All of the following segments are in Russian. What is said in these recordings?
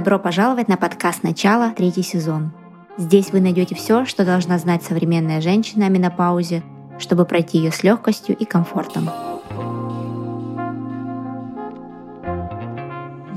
Добро пожаловать на подкаст «Начало», третий сезон. Здесь вы найдете все, что должна знать современная женщина о менопаузе, чтобы пройти ее с легкостью и комфортом.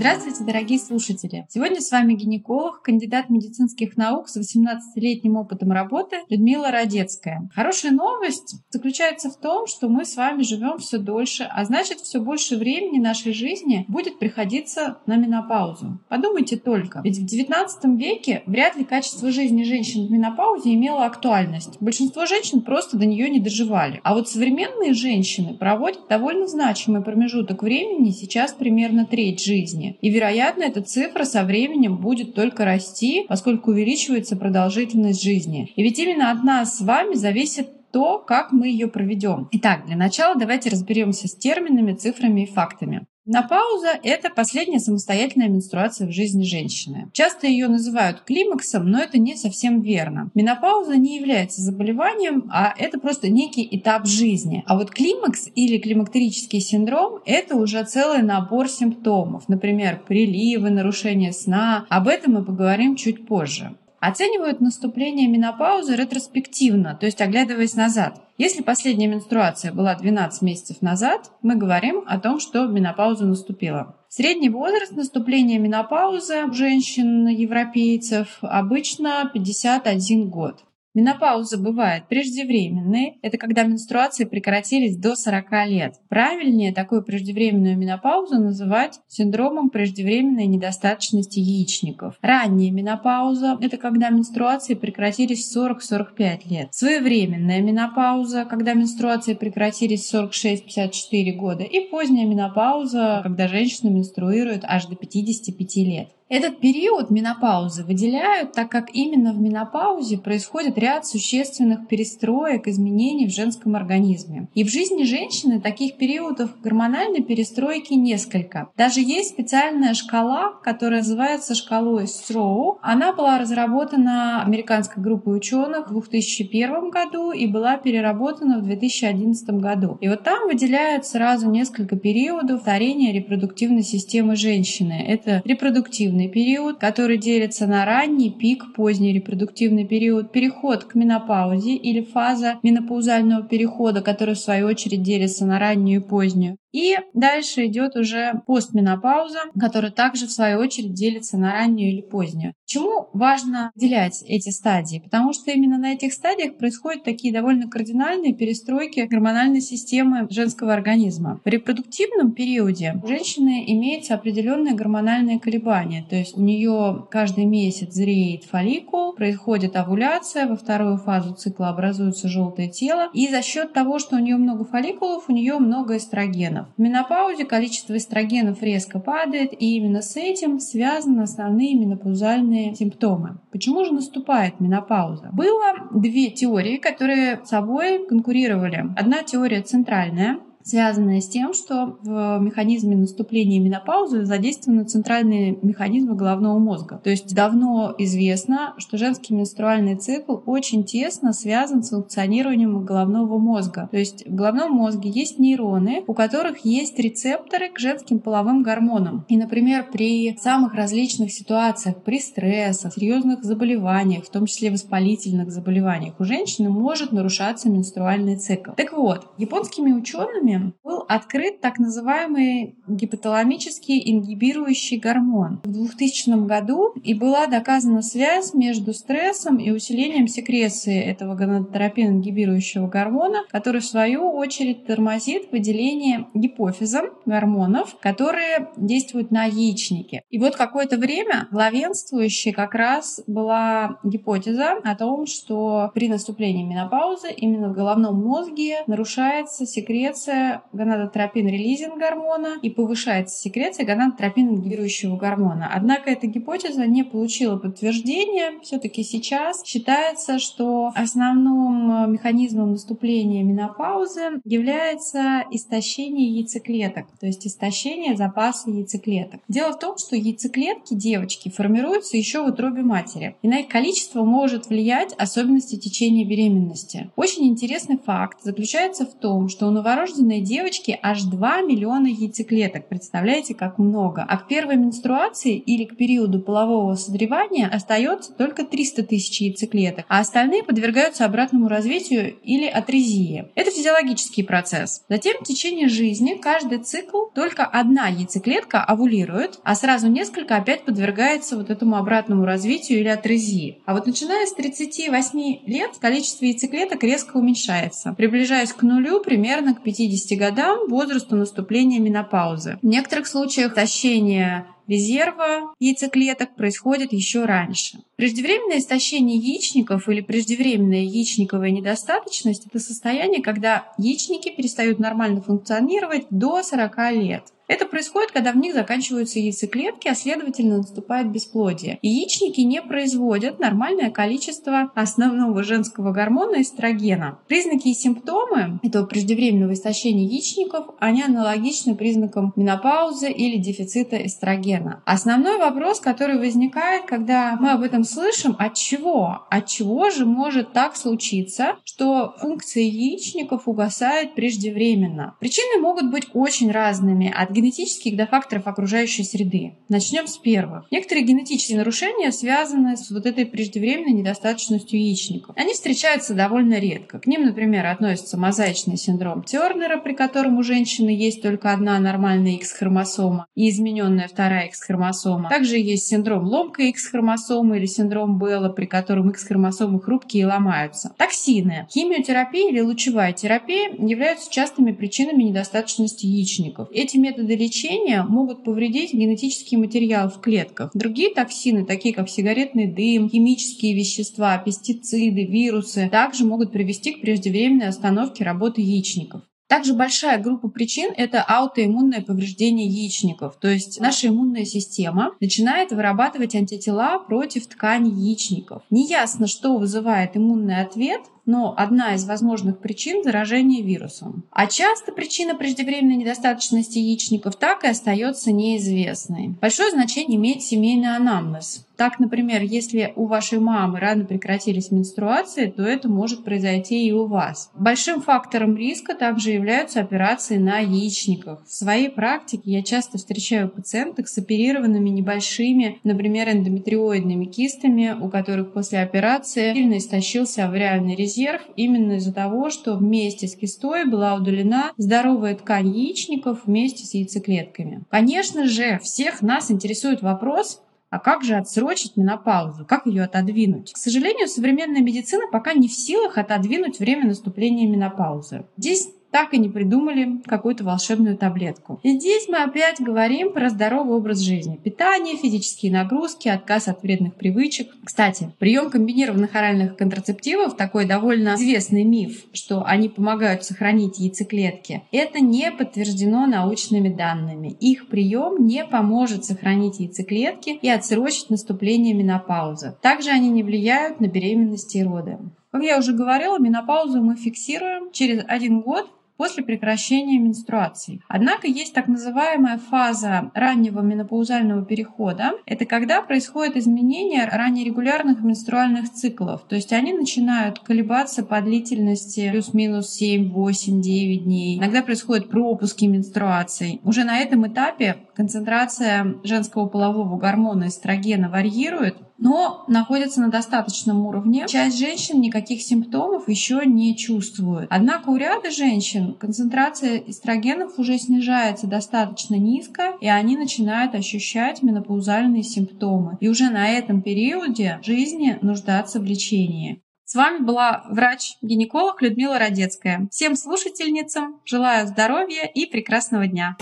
Здравствуйте, дорогие слушатели! Сегодня с вами гинеколог, кандидат медицинских наук с 18-летним опытом работы Людмила Родецкая. Хорошая новость заключается в том, что мы с вами живем все дольше, а значит, все больше времени нашей жизни будет приходиться на менопаузу. Подумайте только, ведь в 19 веке вряд ли качество жизни женщин в менопаузе имело актуальность. Большинство женщин просто до нее не доживали. А вот современные женщины проводят довольно значимый промежуток времени, сейчас примерно треть жизни. И, вероятно, эта цифра со временем будет только расти, поскольку увеличивается продолжительность жизни. И ведь именно от нас с вами зависит то, как мы ее проведем. Итак, для начала давайте разберемся с терминами, цифрами и фактами. Менопауза – это последняя самостоятельная менструация в жизни женщины. Часто ее называют климаксом, но это не совсем верно. Менопауза не является заболеванием, а это просто некий этап жизни. А вот климакс или климактерический синдром – это уже целый набор симптомов, например, приливы, нарушение сна. Об этом мы поговорим чуть позже. Оценивают наступление менопаузы ретроспективно, то есть оглядываясь назад. Если последняя менструация была 12 месяцев назад, мы говорим о том, что менопауза наступила. Средний возраст наступления менопаузы у женщин-европейцев обычно 51 год. Менопауза бывает преждевременной. Это когда менструации прекратились до 40 лет. Правильнее такую преждевременную менопаузу называть синдромом преждевременной недостаточности яичников. Ранняя менопауза – это когда менструации прекратились в 40-45 лет. Своевременная менопауза, когда менструации прекратились в 46-54 года. И поздняя менопауза, когда женщина менструирует аж до 55 лет. Этот период менопаузы выделяют, так как именно в менопаузе происходит ряд существенных перестроек, изменений в женском организме. И в жизни женщины таких периодов гормональной перестройки несколько. Даже есть специальная шкала, которая называется шкалой Строу. Она была разработана американской группой ученых в 2001 году и была переработана в 2011 году. И вот там выделяют сразу несколько периодов старения репродуктивной системы женщины. Это репродуктивный репродуктивный период, который делится на ранний, пик, поздний репродуктивный период, переход к менопаузе или фаза менопаузального перехода, который в свою очередь делится на раннюю и позднюю. И дальше идет уже постменопауза, которая также в свою очередь делится на раннюю или позднюю. Почему важно выделять эти стадии? Потому что именно на этих стадиях происходят такие довольно кардинальные перестройки гормональной системы женского организма. В репродуктивном периоде у женщины имеется определенное гормональное колебание, то есть у нее каждый месяц зреет фолликул, происходит овуляция, во вторую фазу цикла образуется желтое тело, и за счет того, что у нее много фолликулов, у нее много эстрогенов эстрогенов. В менопаузе количество эстрогенов резко падает, и именно с этим связаны основные менопаузальные симптомы. Почему же наступает менопауза? Было две теории, которые с собой конкурировали. Одна теория центральная, связанная с тем, что в механизме наступления менопаузы задействованы центральные механизмы головного мозга. То есть давно известно, что женский менструальный цикл очень тесно связан с функционированием головного мозга. То есть в головном мозге есть нейроны, у которых есть рецепторы к женским половым гормонам. И, например, при самых различных ситуациях, при стрессах, серьезных заболеваниях, в том числе воспалительных заболеваниях, у женщины может нарушаться менструальный цикл. Так вот, японскими учеными исследованиям был открыт так называемый гипоталамический ингибирующий гормон в 2000 году и была доказана связь между стрессом и усилением секреции этого гонадотропин ингибирующего гормона, который в свою очередь тормозит выделение гипофизом гормонов, которые действуют на яичники. И вот какое-то время главенствующей как раз была гипотеза о том, что при наступлении менопаузы именно в головном мозге нарушается секреция гонадотропин-релизинг гормона и повышается секреция гонадотропин-ингибирующего гормона. Однако эта гипотеза не получила подтверждения. Все-таки сейчас считается, что основным механизмом наступления менопаузы является истощение яйцеклеток, то есть истощение запаса яйцеклеток. Дело в том, что яйцеклетки девочки формируются еще в утробе матери, и на их количество может влиять особенности течения беременности. Очень интересный факт заключается в том, что у новорожденной юной девочки аж 2 миллиона яйцеклеток. Представляете, как много. А к первой менструации или к периоду полового созревания остается только 300 тысяч яйцеклеток, а остальные подвергаются обратному развитию или атрезии. Это физиологический процесс. Затем в течение жизни каждый цикл только одна яйцеклетка овулирует, а сразу несколько опять подвергается вот этому обратному развитию или атрезии. А вот начиная с 38 лет количество яйцеклеток резко уменьшается, приближаясь к нулю примерно к 50 годам возрасту наступления менопаузы. В некоторых случаях истощение резерва яйцеклеток происходит еще раньше. Преждевременное истощение яичников или преждевременная яичниковая недостаточность – это состояние, когда яичники перестают нормально функционировать до 40 лет. Это происходит, когда в них заканчиваются яйцеклетки, а следовательно наступает бесплодие. Яичники не производят нормальное количество основного женского гормона эстрогена. Признаки и симптомы этого преждевременного истощения яичников, они аналогичны признакам менопаузы или дефицита эстрогена. Основной вопрос, который возникает, когда мы об этом слышим, от чего? От чего же может так случиться, что функция яичников угасает преждевременно? Причины могут быть очень разными, от генетических до факторов окружающей среды. Начнем с первых. Некоторые генетические нарушения связаны с вот этой преждевременной недостаточностью яичников. Они встречаются довольно редко. К ним, например, относится мозаичный синдром Тернера, при котором у женщины есть только одна нормальная X-хромосома и измененная вторая X-хромосома. Также есть синдром ломкой X-хромосомы или синдром Белла, при котором X-хромосомы хрупкие и ломаются. Токсины. Химиотерапия или лучевая терапия являются частыми причинами недостаточности яичников. Эти методы методы лечения могут повредить генетический материал в клетках. Другие токсины, такие как сигаретный дым, химические вещества, пестициды, вирусы, также могут привести к преждевременной остановке работы яичников. Также большая группа причин – это аутоиммунное повреждение яичников. То есть наша иммунная система начинает вырабатывать антитела против ткани яичников. Неясно, что вызывает иммунный ответ, но одна из возможных причин – заражение вирусом. А часто причина преждевременной недостаточности яичников так и остается неизвестной. Большое значение имеет семейный анамнез. Так, например, если у вашей мамы рано прекратились менструации, то это может произойти и у вас. Большим фактором риска также являются операции на яичниках. В своей практике я часто встречаю пациенток с оперированными небольшими, например, эндометриоидными кистами, у которых после операции сильно истощился авриальный резерв резерв именно из-за того, что вместе с кистой была удалена здоровая ткань яичников вместе с яйцеклетками. Конечно же, всех нас интересует вопрос, а как же отсрочить менопаузу? Как ее отодвинуть? К сожалению, современная медицина пока не в силах отодвинуть время наступления менопаузы. Здесь так и не придумали какую-то волшебную таблетку. И здесь мы опять говорим про здоровый образ жизни. Питание, физические нагрузки, отказ от вредных привычек. Кстати, прием комбинированных оральных контрацептивов, такой довольно известный миф, что они помогают сохранить яйцеклетки, это не подтверждено научными данными. Их прием не поможет сохранить яйцеклетки и отсрочить наступление менопаузы. Также они не влияют на беременность и роды. Как я уже говорила, менопаузу мы фиксируем через один год после прекращения менструации. Однако есть так называемая фаза раннего менопаузального перехода. Это когда происходит изменение раннерегулярных менструальных циклов. То есть они начинают колебаться по длительности плюс-минус 7, 8, 9 дней. Иногда происходят пропуски менструаций. Уже на этом этапе концентрация женского полового гормона эстрогена варьирует, но находится на достаточном уровне. Часть женщин никаких симптомов еще не чувствует. Однако у ряда женщин концентрация эстрогенов уже снижается достаточно низко, и они начинают ощущать менопаузальные симптомы. И уже на этом периоде жизни нуждаться в лечении. С вами была врач-гинеколог Людмила Родецкая. Всем слушательницам желаю здоровья и прекрасного дня.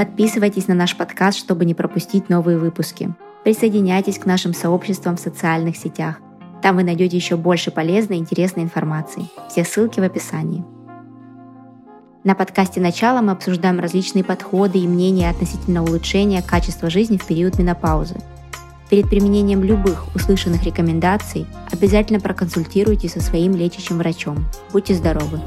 Подписывайтесь на наш подкаст, чтобы не пропустить новые выпуски. Присоединяйтесь к нашим сообществам в социальных сетях. Там вы найдете еще больше полезной и интересной информации. Все ссылки в описании. На подкасте «Начало» мы обсуждаем различные подходы и мнения относительно улучшения качества жизни в период менопаузы. Перед применением любых услышанных рекомендаций обязательно проконсультируйтесь со своим лечащим врачом. Будьте здоровы!